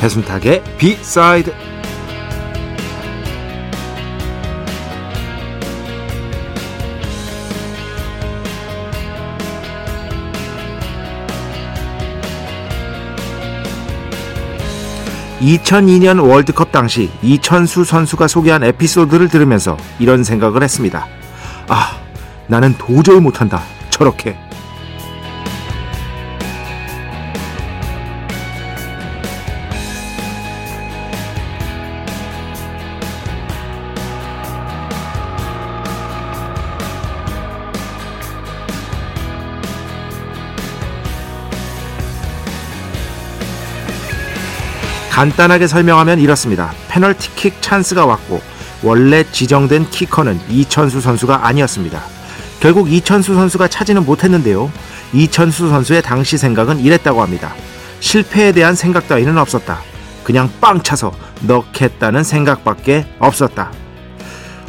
배순탁의 비사이드 (2002년) 월드컵 당시 이천수 선수가 소개한 에피소드를 들으면서 이런 생각을 했습니다. 아 나는 도저히 못한다. 저렇게 간단하게 설명하면 이렇습니다. 페널티킥 찬스가 왔고 원래 지정된 키커는 이천수 선수가 아니었습니다. 결국 이천수 선수가 차지는 못했는데요. 이천수 선수의 당시 생각은 이랬다고 합니다. 실패에 대한 생각 따위는 없었다. 그냥 빵 차서 넣겠다는 생각밖에 없었다.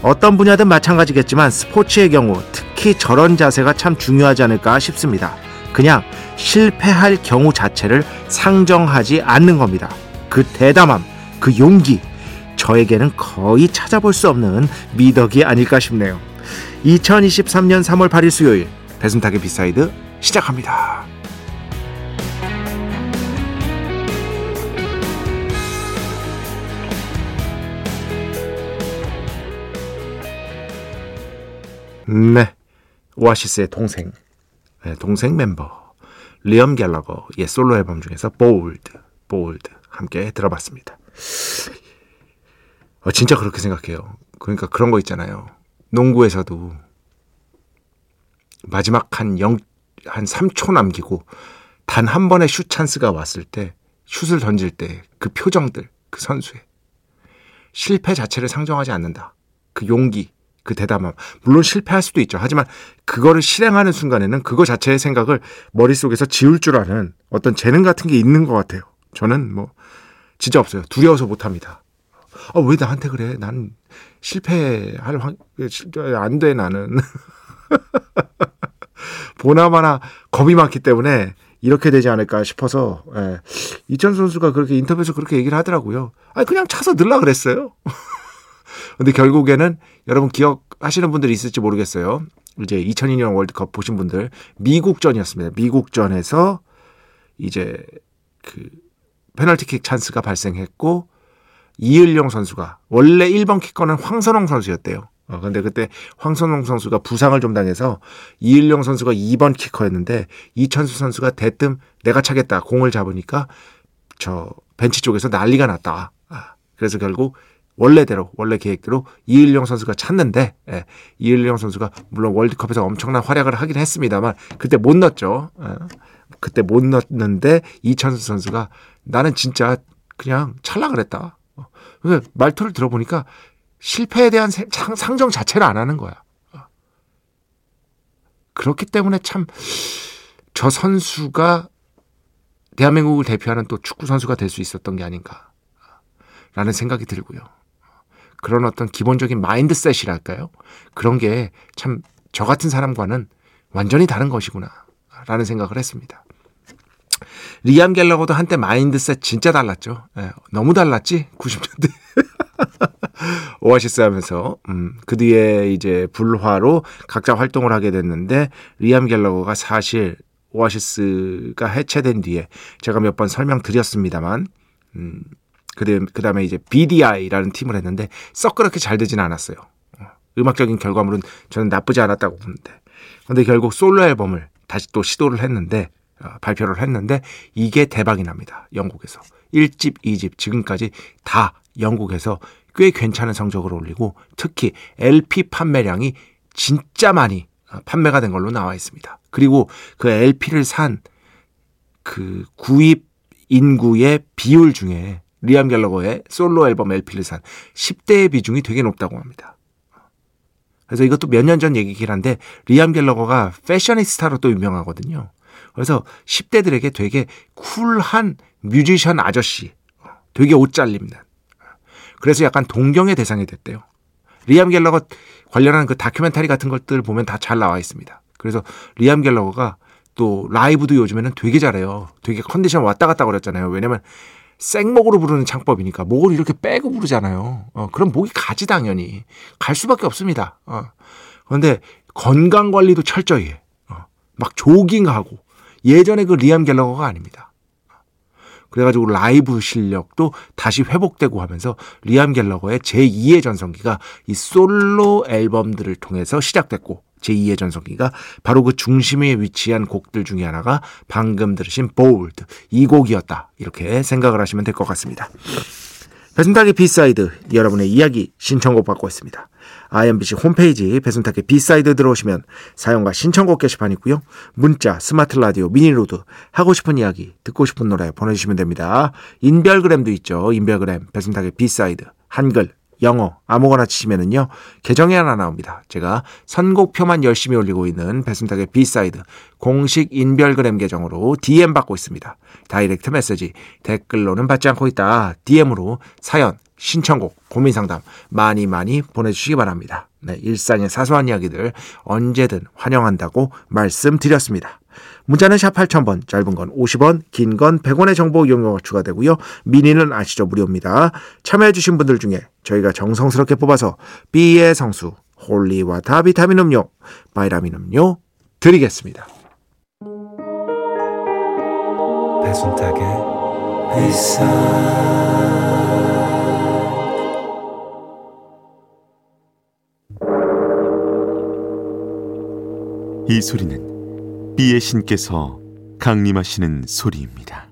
어떤 분야든 마찬가지겠지만 스포츠의 경우 특히 저런 자세가 참 중요하지 않을까 싶습니다. 그냥 실패할 경우 자체를 상정하지 않는 겁니다. 그 대담함, 그 용기, 저에게는 거의 찾아볼 수 없는 미덕이 아닐까 싶네요. 2023년 3월 8일 수요일 배순탁의 B side 시작합니다. 네, 오아시스의 동생, 네, 동생 멤버 리엄 갤러거 의 솔로 앨범 중에서 보울드, 보울드 함께 들어봤습니다. 어, 진짜 그렇게 생각해요. 그러니까 그런 거 있잖아요. 농구에서도 마지막 한 0, 한 3초 남기고 단 한 번의 슛 찬스가 왔을 때 슛을 던질 때 그 표정들, 그 선수의 실패 자체를 상정하지 않는다. 그 용기, 그 대담함. 물론 실패할 수도 있죠. 하지만 그거를 실행하는 순간에는 그거 자체의 생각을 머릿속에서 지울 줄 아는 어떤 재능 같은 게 있는 것 같아요. 저는 뭐 진짜 없어요. 두려워서 못합니다. 아, 왜 나한테 그래? 난 실패할 확, 안 돼, 나는. 보나마나 겁이 많기 때문에 이렇게 되지 않을까 싶어서, 예. 이천 선수가 그렇게 인터뷰에서 그렇게 얘기를 하더라고요. 아니, 그냥 차서 늘라 그랬어요. 근데 결국에는 여러분 기억하시는 분들이 있을지 모르겠어요. 이제 2002년 월드컵 보신 분들, 미국전이었습니다. 미국전에서 이제 그 페널티킥 찬스가 발생했고 이을용 선수가 원래 1번 키커는 황선홍 선수였대요. 어, 근데 그때 황선홍 선수가 부상을 좀 당해서 이을용 선수가 2번 키커였는데 이천수 선수가 대뜸 내가 차겠다 공을 잡으니까 저 벤치 쪽에서 난리가 났다. 아, 그래서 결국 원래대로 원래 계획대로 이일용 선수가 찾는데 예, 이일용 선수가 물론 월드컵에서 엄청난 활약을 하긴 했습니다만 그때 못 넣었죠. 예, 그때 못 넣었는데 이천수 선수가 나는 진짜 그냥 찰라 그랬다. 어, 말투를 들어보니까 실패에 대한 상정 자체를 안 하는 거야. 어. 그렇기 때문에 참 저 선수가 대한민국을 대표하는 또 축구 선수가 될 수 있었던 게 아닌가라는 생각이 들고요. 그런 어떤 기본적인 마인드셋이랄까요? 그런 게 참 저 같은 사람과는 완전히 다른 것이구나. 라는 생각을 했습니다. 리암 갤러거도 한때 마인드셋 진짜 달랐죠. 예, 너무 달랐지? 90년대. 오아시스 하면서, 음, 그 뒤에 이제 불화로 각자 활동을 하게 됐는데, 리암 갤러거가 사실 오아시스가 해체된 뒤에 제가 몇 번 설명드렸습니다,만 음, 그 다음에 이제 BDI라는 팀을 했는데, 썩 그렇게 잘 되진 않았어요. 어, 음악적인 결과물은 저는 나쁘지 않았다고 보는데. 근데 결국 솔로 앨범을 다시 또 시도를 했는데, 어, 발표를 했는데 이게 대박이 납니다. 영국에서. 1집, 2집 지금까지 다 영국에서 꽤 괜찮은 성적을 올리고 특히 LP 판매량이 진짜 많이 판매가 된 걸로 나와 있습니다. 그리고 그 LP를 산 그 구입 인구의 비율 중에 리암 갤러거의 솔로 앨범 LP를 산 10대의 비중이 되게 높다고 합니다. 그래서 이것도 몇 년 전 얘기긴 한데 리암 갤러거가 패셔니스타로 또 유명하거든요. 그래서 10대들에게 되게 쿨한 뮤지션 아저씨, 되게 옷 잘립니다. 그래서 약간 동경의 대상이 됐대요. 리암 갤러거 관련한 그 다큐멘터리 같은 것들 보면 다 잘 나와 있습니다. 그래서 리암 갤러거가 또 라이브도 요즘에는 되게 잘해요. 되게 컨디션 왔다 갔다 그랬잖아요. 왜냐면 생목으로 부르는 창법이니까 목을 이렇게 빼고 부르잖아요. 어, 그럼 목이 가지 당연히 갈 수밖에 없습니다. 어. 그런데 건강 관리도 철저히 해. 어. 막 조깅하고 예전에 그 리암 갤러거가 아닙니다. 그래가지고 라이브 실력도 다시 회복되고 하면서 리암 갤러거의 제2의 전성기가 이 솔로 앨범들을 통해서 시작됐고 제2의 전성기가 바로 그 중심에 위치한 곡들 중에 하나가 방금 들으신 Bold 이 곡이었다. 이렇게 생각을 하시면 될 것 같습니다. 배순탁의 B side 여러분의 이야기 신청곡 받고 있습니다. IMBC 홈페이지 배순탁의 B side 들어오시면 사연과 신청곡 게시판 있고요. 문자, 스마트 라디오, 미니로도 하고 싶은 이야기, 듣고 싶은 노래 보내주시면 됩니다. 인별그램도 있죠. 인별그램 배순탁의 B side 한글 영어 아무거나 치시면은요 계정이 하나 나옵니다. 제가 선곡표만 열심히 올리고 있는 배순탁의 B side 공식 인별그램 계정으로 DM 받고 있습니다. direct message 댓글로는 받지 않고 있다. DM으로 사연 신청곡 고민 상담 많이 많이 보내주시기 바랍니다. 네, 일상의 사소한 이야기들 언제든 환영한다고 말씀드렸습니다. 문자는 샵 8000번, 짧은 건 50원, 긴 건 100원의 정보 이용료가 추가되고요. 미니는 아시죠? 무료입니다. 참여해주신 분들 중에 저희가 정성스럽게 뽑아서 B의 성수, holy water 비타민 음료, 바이라민 음료 드리겠습니다. 배순탁의 이 소리는 B의 신께서 강림하시는 소리입니다.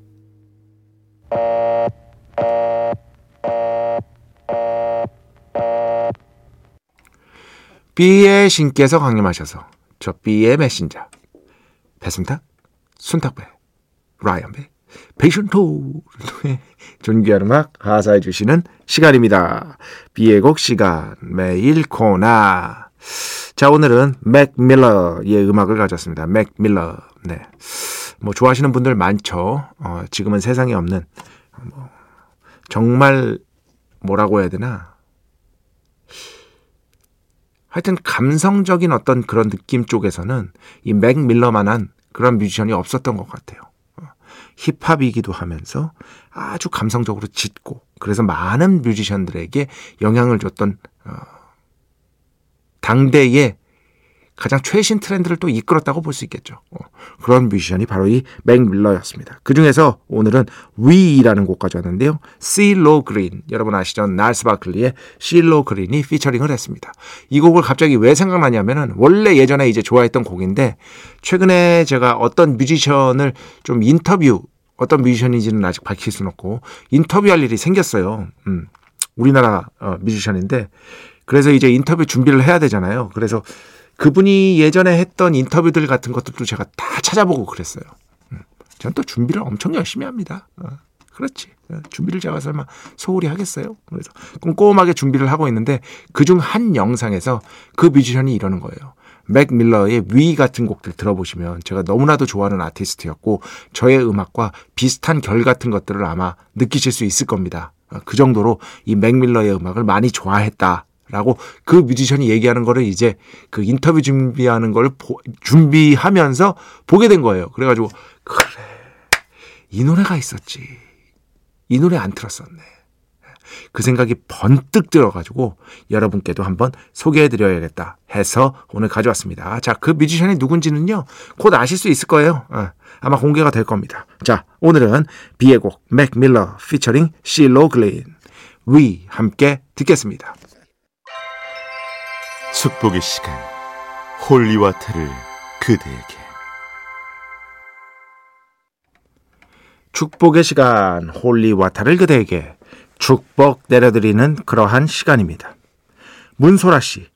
B의 신께서 강림하셔서 저 B의 메신저 배순탁, 순탁배, 라이언배, 페이션토 존귀한 음악 하사해 주시는 시간입니다. B의 곡 시간 매일 코너 자, 오늘은 맥 밀러의 음악을 가졌습니다. 맥 밀러. 네. 뭐 좋아하시는 분들 많죠. 어, 지금은 세상에 없는 뭐 정말 뭐라고 해야 되나? 하여튼 감성적인 어떤 그런 느낌 쪽에서는 이 맥 밀러만한 그런 뮤지션이 없었던 것 같아요. 어, 힙합이기도 하면서 아주 감성적으로 짙고 그래서 많은 뮤지션들에게 영향을 줬던 어, 당대의 가장 최신 트렌드를 또 이끌었다고 볼 수 있겠죠. 어, 그런 뮤지션이 바로 이 맥 밀러였습니다. 그 중에서 오늘은 We라는 곡 가져왔는데요. 실로 그린 여러분 아시죠? 날스 바클리의 실로 그린이 피처링을 했습니다. 이 곡을 갑자기 왜 생각나냐면은 원래 예전에 이제 좋아했던 곡인데 최근에 제가 어떤 뮤지션을 좀 인터뷰 어떤 뮤지션인지는 아직 밝힐 수는 없고 인터뷰할 일이 생겼어요. 음, 우리나라 어, 뮤지션인데 그래서 이제 인터뷰 준비를 해야 되잖아요. 그래서 그분이 예전에 했던 인터뷰들 같은 것들도 제가 다 찾아보고 그랬어요. 음. 저는 또 준비를 엄청 열심히 합니다. 어, 그렇지. 어, 준비를 제가 설마 소홀히 하겠어요? 그래서 꼼꼼하게 준비를 하고 있는데 그중 한 영상에서 그 뮤지션이 이러는 거예요. 맥 밀러의 위 같은 곡들 들어보시면 제가 너무나도 좋아하는 아티스트였고 저의 음악과 비슷한 결 같은 것들을 아마 느끼실 수 있을 겁니다. 어, 그 정도로 이 맥 밀러의 음악을 많이 좋아했다. 라고 그 뮤지션이 얘기하는 거를 이제 그 인터뷰 준비하는 걸 보, 준비하면서 보게 된 거예요. 그래가지고, 그래. 이 노래가 있었지. 이 노래 안 틀었었네. 그 생각이 번뜩 들어가지고 여러분께도 한번 소개해드려야겠다 해서 오늘 가져왔습니다. 자, 그 뮤지션이 누군지는요, 곧 아실 수 있을 거예요. 어, 아마 공개가 될 겁니다. 자, 오늘은 비의 곡, 맥 밀러 피처링 실로 그린. We 함께 듣겠습니다. 축복의 시간 holy water를 그대에게 축복의 시간 holy water를 그대에게 축복 내려드리는 그러한 시간입니다. 문소라 씨,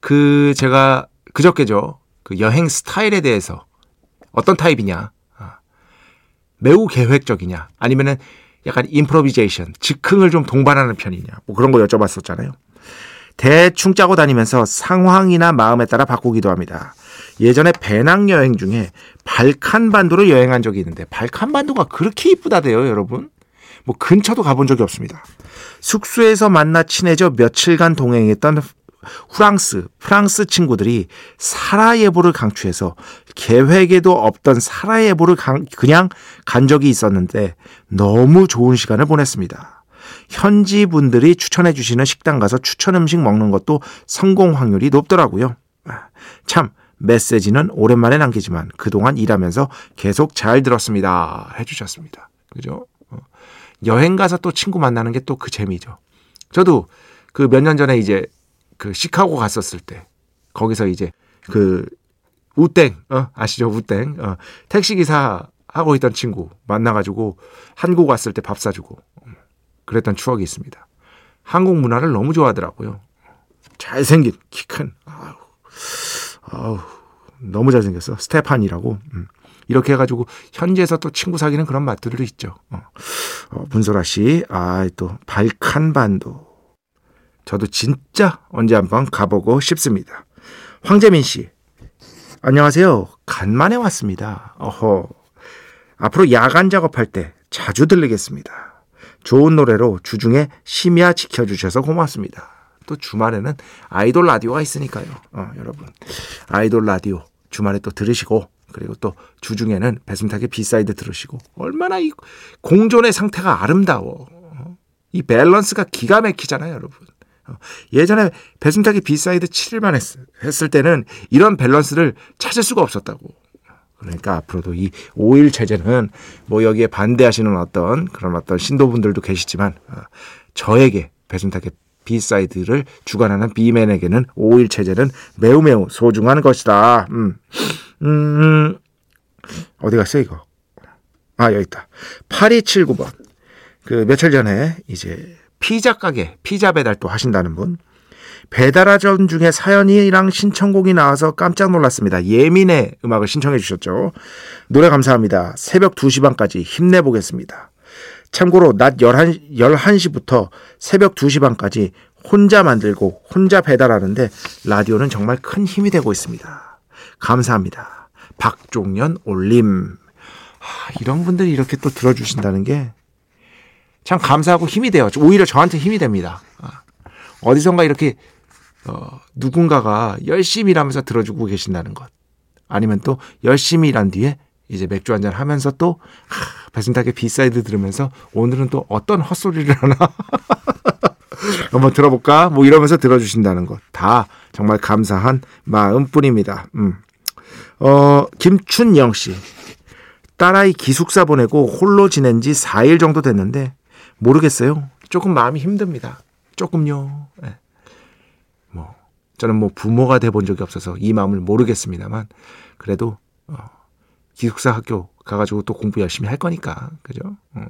그 제가 그저께죠. 그 여행 스타일에 대해서 어떤 타입이냐, 아, 매우 계획적이냐, 아니면은 약간 임프로비제이션, 즉흥을 좀 동반하는 편이냐, 뭐 그런 거 여쭤봤었잖아요. 대충 짜고 다니면서 상황이나 마음에 따라 바꾸기도 합니다. 예전에 배낭여행 중에 발칸반도로 여행한 적이 있는데 발칸반도가 그렇게 이쁘다대요, 여러분. 뭐 근처도 가본 적이 없습니다. 숙소에서 만나 친해져 며칠간 동행했던 프랑스, 프랑스 친구들이 사라예보를 강추해서 계획에도 없던 사라예보를 그냥 간 적이 있었는데 너무 좋은 시간을 보냈습니다. 현지 분들이 추천해 주시는 식당 가서 추천 음식 먹는 것도 성공 확률이 높더라고요. 아, 참 메시지는 오랜만에 남기지만 그동안 일하면서 계속 잘 들었습니다. 해주셨습니다. 그죠? 어. 여행 가서 또 친구 만나는 게 또 그 재미죠. 저도 그 몇 년 전에 이제 그 시카고 갔었을 때 거기서 이제 그 우땡 어 아시죠 우땡 어 택시 기사 하고 있던 친구 만나가지고 한국 왔을 때 밥 사주고 그랬던 추억이 있습니다. 한국 문화를 너무 좋아하더라고요. 잘생긴 키 큰 아우 아우 너무 잘생겼어 스테판이라고 음. 이렇게 해가지고 현지에서 또 친구 사귀는 그런 맛들도 있죠. 어. 어, 문소라 씨, 아또 발칸반도 저도 진짜 언제 한번 가보고 싶습니다. 황재민 씨, 안녕하세요. 간만에 왔습니다. 어허. 앞으로 야간 작업할 때 자주 들리겠습니다. 좋은 노래로 주중에 심야 지켜주셔서 고맙습니다. 또 주말에는 아이돌 라디오가 있으니까요. 어, 여러분. 아이돌 라디오 주말에 또 들으시고 그리고 또 주중에는 배순탁의 B side 들으시고 얼마나 이 공존의 상태가 아름다워. 어? 이 밸런스가 기가 막히잖아요, 여러분. 어, 예전에 배순탁의 B side 7일만 했, 했을 때는 이런 밸런스를 찾을 수가 없었다고. 그러니까 앞으로도 이 5일 체제는 뭐 여기에 반대하시는 어떤 그런 어떤 신도분들도 계시지만 어, 저에게 배순탁의 B side를 주관하는 비맨에게는 5일 체제는 매우 매우 소중한 것이다. 음. 음, 어디 갔어, 이거? 아, 여기 있다. 8279번. 그 며칠 전에 이제 피자 가게, 피자 배달 또 하신다는 분. 배달하던 중에 사연이랑 신청곡이 나와서 깜짝 놀랐습니다. 예민의 음악을 신청해 주셨죠. 노래 감사합니다. 새벽 2시 반까지 힘내보겠습니다. 참고로 낮 11, 11시부터 새벽 2시 반까지 혼자 만들고 혼자 배달하는데 라디오는 정말 큰 힘이 되고 있습니다. 감사합니다. 박종현 올림. 하, 이런 분들이 이렇게 또 들어주신다는 게 참 감사하고 힘이 돼요. 오히려 저한테 힘이 됩니다. 아, 어디선가 이렇게 어, 누군가가 열심히 일하면서 들어주고 계신다는 것. 아니면 또 열심히 일한 뒤에 이제 맥주 한잔 하면서 또 하, 배순탁의 B side 들으면서 오늘은 또 어떤 헛소리를 하나 한번 들어볼까? 뭐 이러면서 들어주신다는 것. 다 정말 감사한 마음뿐입니다. 음. 어, 김춘영 씨. 딸아이 기숙사 보내고 홀로 지낸 지 4일 정도 됐는데 모르겠어요. 조금 마음이 힘듭니다. 조금요. 네. 뭐 저는 뭐 부모가 돼 본 적이 없어서 이 마음을 모르겠습니다만 그래도 어, 기숙사 학교 가가지고 또 공부 열심히 할 거니까 그죠? 어.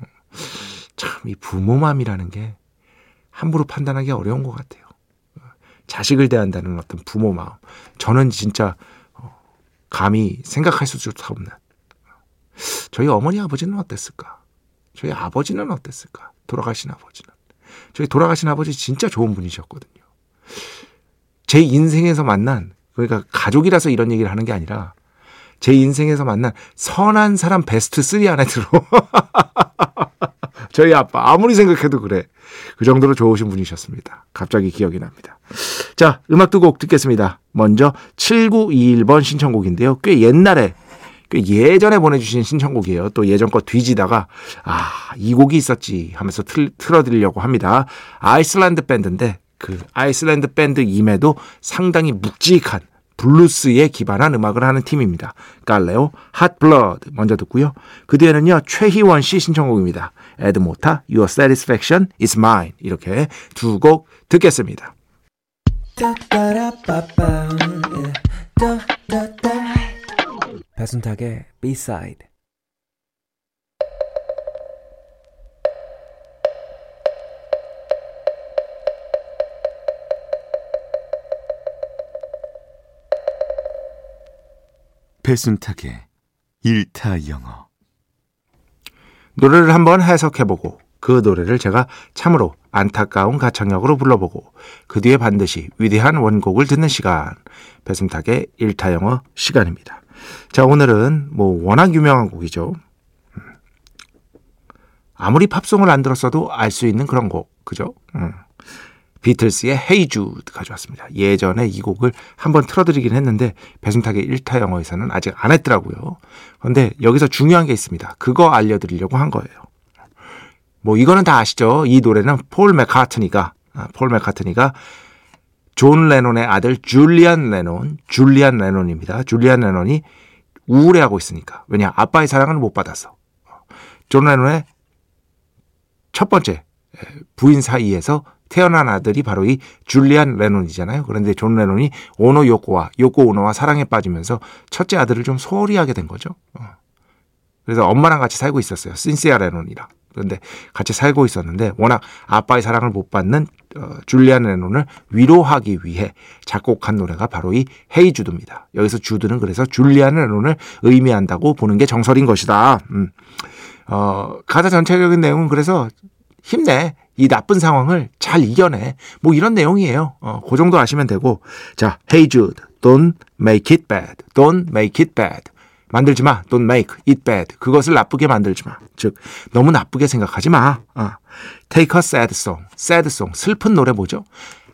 참이 부모 마음이라는 게 함부로 판단하기 어려운 것 같아요. 자식을 대한다는 어떤 부모 마음. 저는 진짜 어, 감히 생각할 수조차 없는. 저희 어머니 아버지는 어땠을까? 저희 아버지는 어땠을까? 돌아가신 아버지는. 저희 돌아가신 아버지 진짜 좋은 분이셨거든요. 제 인생에서 만난, 그러니까 가족이라서 이런 얘기를 하는 게 아니라 제 인생에서 만난 선한 사람 베스트 3 안에 들어. 저희 아빠 아무리 생각해도 그래. 그 정도로 좋으신 분이셨습니다. 갑자기 기억이 납니다. 자, 음악 두 곡 듣겠습니다. 먼저 7921번 신청곡인데요. 꽤 옛날에 꽤 예전에 보내주신 신청곡이에요. 또 예전 거 뒤지다가 아 이 곡이 있었지 하면서 틀, 틀어드리려고 합니다. 아이슬란드 밴드인데 그 아이슬란드 밴드임에도 상당히 묵직한 블루스에 기반한 음악을 하는 팀입니다. 칼레오 Hot Blood 먼저 듣고요. 그 뒤에는요 최희원 씨 신청곡입니다. 에드모타 Your Satisfaction is Mine 이렇게 두 곡 듣겠습니다. 배순탁의 B-side. 배순탁의 일타 영어. 노래를 한번 해석해보고 그 노래를 제가 참으로 안타까운 가창력으로 불러보고 그 뒤에 반드시 위대한 원곡을 듣는 시간 배승탁의 일타 영어 시간입니다. 자 오늘은 뭐 워낙 유명한 곡이죠. 음. 아무리 팝송을 안 들었어도 알 수 있는 그런 곡 그죠? 음. 비틀스의 Hey Jude 가져왔습니다. 예전에 이 곡을 한번 틀어드리긴 했는데 배승탁의 1타 영어에서는 아직 안 했더라고요. 그런데 여기서 중요한 게 있습니다. 그거 알려드리려고 한 거예요. 뭐 이거는 다 아시죠? 이 노래는 폴 맥카트니가 아, 폴 맥카트니가 존 레논의 아들 줄리안 레논, 줄리안 레논입니다. 줄리안 레논이 우울해하고 있으니까. 왜냐? 아빠의 사랑을 못 받았어. 존 레논의 첫 번째 부인 사이에서 태어난 아들이 바로 이 줄리안 레논이잖아요. 그런데 존 레논이 오노 요코와 요코 오노와 사랑에 빠지면서 첫째 아들을 좀 소홀히 하게 된 거죠. 어. 그래서 엄마랑 같이 살고 있었어요. 신시아 레논이랑. 그런데 같이 살고 있었는데 워낙 아빠의 사랑을 못 받는 어, 줄리안 레논을 위로하기 위해 작곡한 노래가 바로 이 헤이 주드입니다. 여기서 주드는 그래서 줄리안 레논을 의미한다고 보는 게 정설인 것이다. 음. 어, 가사 전체적인 내용은 그래서 힘내. 이 나쁜 상황을 잘 이겨내. 뭐 이런 내용이에요. 어, 그 정도 아시면 되고. 자, Hey Jude, don't make it bad. Don't make it bad. 만들지 마. Don't make it bad. 그것을 나쁘게 만들지 마. 즉, 너무 나쁘게 생각하지 마. 어. Take a sad song. sad song. 슬픈 노래 뭐죠?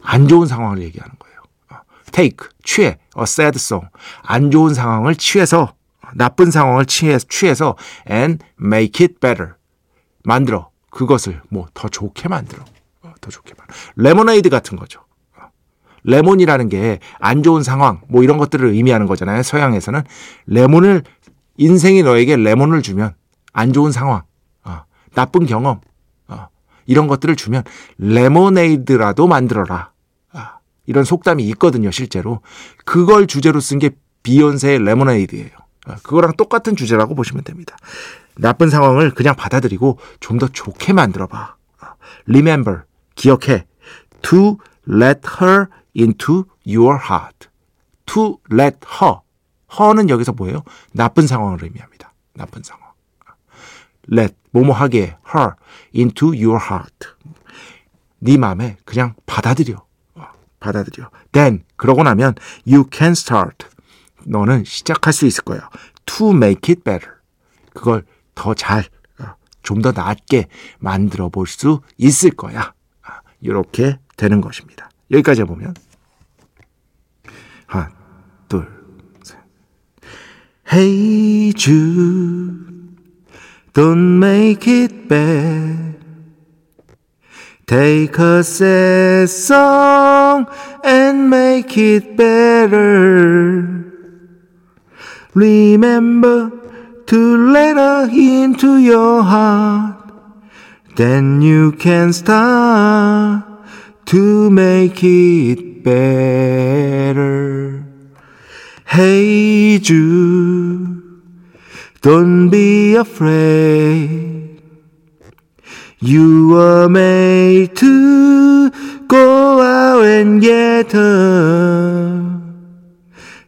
안 좋은 상황을 얘기하는 거예요. 어. Take, 취해. a sad song. 안 좋은 상황을 취해서, 나쁜 상황을 취해, 취해서 and make it better. 만들어. 그것을 뭐 더 좋게 만들어. 어, 더 좋게 만들어. 레모네이드 같은 거죠. 어. 레몬이라는 게 안 좋은 상황, 뭐 이런 것들을 의미하는 거잖아요. 서양에서는. 레몬을, 인생이 너에게 레몬을 주면 안 좋은 상황, 어, 나쁜 경험, 어, 이런 것들을 주면 레모네이드라도 만들어라. 아, 이런 속담이 있거든요, 실제로. 그걸 주제로 쓴 게 비욘세의 레모네이드예요. 어, 그거랑 똑같은 주제라고 보시면 됩니다. 나쁜 상황을 그냥 받아들이고 좀 더 좋게 만들어 봐. Remember, 기억해. To let her into your heart. To let her. her는 여기서 뭐예요? 나쁜 상황을 의미합니다. 나쁜 상황. let, 뭐뭐 하게 her into your heart. 네 마음에 그냥 받아들여. 받아들여. Then, 그러고 나면 you can start. 너는 시작할 수 있을 거야. To make it better. 그걸 더 잘, 좀 더 낫게 만들어 볼 수 있을 거야. 이렇게 되는 것입니다. 여기까지 해보면. 하나, 둘, 셋. Hey Jude, don't make it bad. Take a sad song and make it better. Remember to let her into your heart. Then you can start to make it better. Hey Jude, don't be afraid. You were made to go out and get her.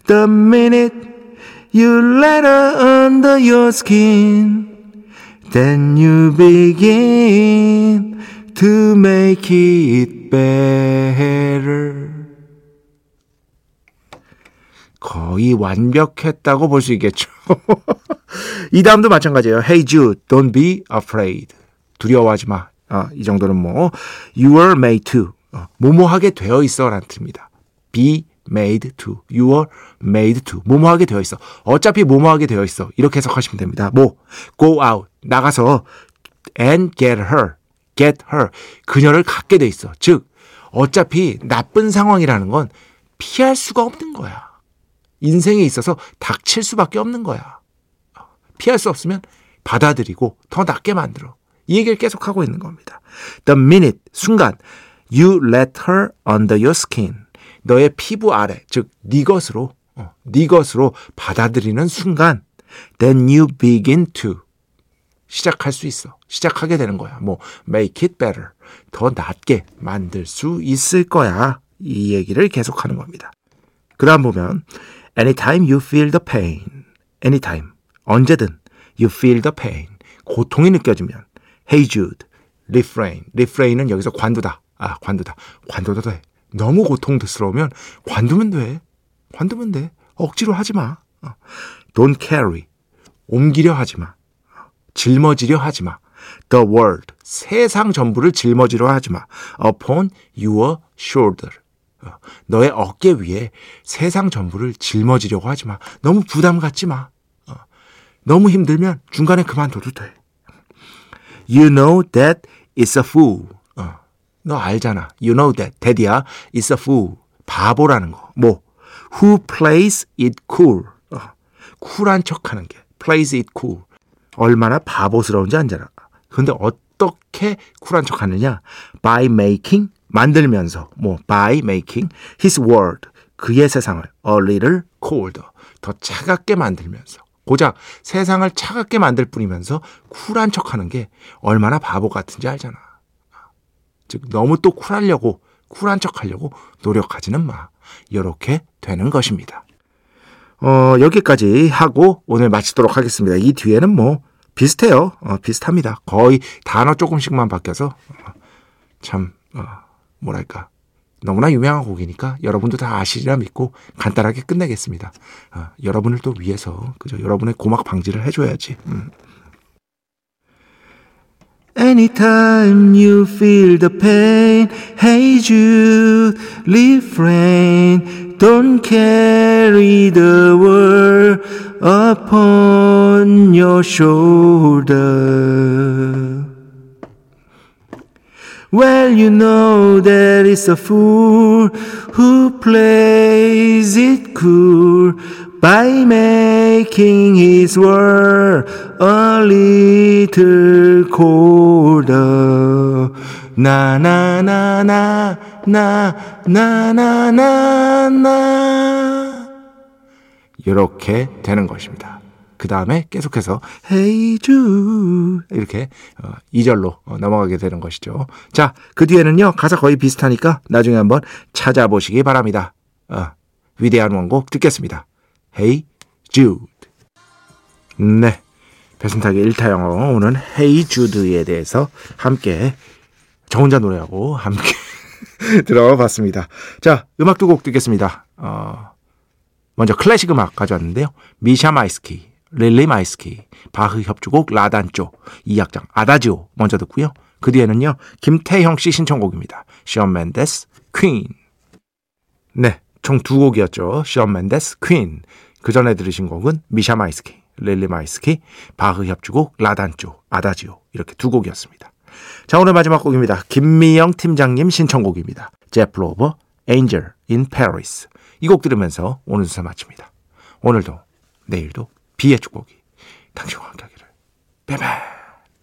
The minute you let her under your skin, then you begin to make it better. 거의 완벽했다고 볼 수 있겠죠. 이 다음도 마찬가지예요. Hey Jude, don't be afraid. 두려워하지 마. 어, 이 정도는 뭐 You are made to. 어, 뭐뭐하게 되어 있어 라는 뜻입니다. Be made to. You are made to. 뭐뭐하게 되어 있어. 어차피 뭐뭐하게 되어 있어. 이렇게 해석하시면 됩니다. 뭐 go out. 나가서 and get her. Get her. 그녀를 갖게 돼 있어. 즉 어차피 나쁜 상황이라는 건 피할 수가 없는 거야. 인생에 있어서 닥칠 수밖에 없는 거야. 피할 수 없으면 받아들이고 더 낫게 만들어. 이 얘기를 계속 하고 있는 겁니다. The minute, 순간, you let her under your skin. 너의 피부 아래, 즉, 네 것으로, 어, 네 것으로 받아들이는 순간, then you begin to. 시작할 수 있어. 시작하게 되는 거야. 뭐, make it better. 더 낫게 만들 수 있을 거야. 이 얘기를 계속하는 겁니다. 그 다음 보면, anytime you feel the pain, anytime, 언제든 you feel the pain, 고통이 느껴지면 hey Jude, refrain, refrain은 여기서 관두다. 아, 관두다. 관둬도 돼. 너무 고통스러우면 관두면 돼. 관두면 돼. 억지로 하지 마. 어. Don't carry, 옮기려 하지 마. 짊어지려 하지 마. The world, 세상 전부를 짊어지려 하지 마. Upon your shoulder. 어, 너의 어깨 위에 세상 전부를 짊어지려고 하지 마. 너무 부담 갖지 마. 어, 너무 힘들면 중간에 그만둬도 돼. You know that it's a fool. 어, 너 알잖아. You know that. daddy야, it's a fool. 바보라는 거. 뭐, who plays it cool. 어, 쿨한 척 하는 게. plays it cool. 얼마나 바보스러운지 알잖아. 근데 어떻게 쿨한 척 하느냐? by making 만들면서 뭐 by making his world 그의 세상을 a little colder 더 차갑게 만들면서 고작 세상을 차갑게 만들 뿐이면서 쿨한 척 하는 게 얼마나 바보 같은지 알잖아. 즉 너무 또 쿨하려고 쿨한 척 하려고 노력하지는 마. 이렇게 되는 것입니다. 어, 여기까지 하고 오늘 마치도록 하겠습니다. 이 뒤에는 뭐 비슷해요. 어, 비슷합니다. 거의 단어 조금씩만 바뀌어서 어, 참 어, 뭐랄까 너무나 유명한 곡이니까 여러분도 다 아시리라 믿고 간단하게 끝내겠습니다. 어, 여러분을 또 위해서 그죠? 여러분의 고막 방지를 해줘야지. 음. Anytime you feel the pain, hey Jude, refrain, don't carry the world upon your shoulder. Well, you know there is a fool who plays it cool by making his world a little colder. Na na na na na na na na 나 이렇게 되는 것입니다. 그 다음에 계속해서 Hey Jude 이렇게 어, 2절로 어, 넘어가게 되는 것이죠. 자, 그 뒤에는요 가사 거의 비슷하니까 나중에 한번 찾아보시기 바랍니다. 어, 위대한 원곡 듣겠습니다. Hey Jude. 네, 배순탁의 1타 영어 오늘 Hey Jude에 대해서 함께 저 혼자 노래하고 함께 들어봤습니다. 자, 음악 두 곡 듣겠습니다. 어, 먼저 클래식 음악 가져왔는데요. 미샤 마이스키, 릴리 마이스키, 바흐 협주곡 라단조, 2악장 아다지오 먼저 듣고요. 그 뒤에는요. 김태형 씨 신청곡입니다. 숀 멘데스, Queen. 네, 총 두 곡이었죠. 숀 멘데스, Queen. 그 전에 들으신 곡은 미샤 마이스키, 릴리 마이스키, 바흐 협주곡 라단조, 아다지오 이렇게 두 곡이었습니다. 자, 오늘 마지막 곡입니다. 김미영 팀장님 신청곡입니다. 제프 로버, Angel in Paris. 이 곡 들으면서 오늘 수사 마칩니다. 오늘도, 내일도 비의 축복이 당신과 함께 하기를. 빼빼!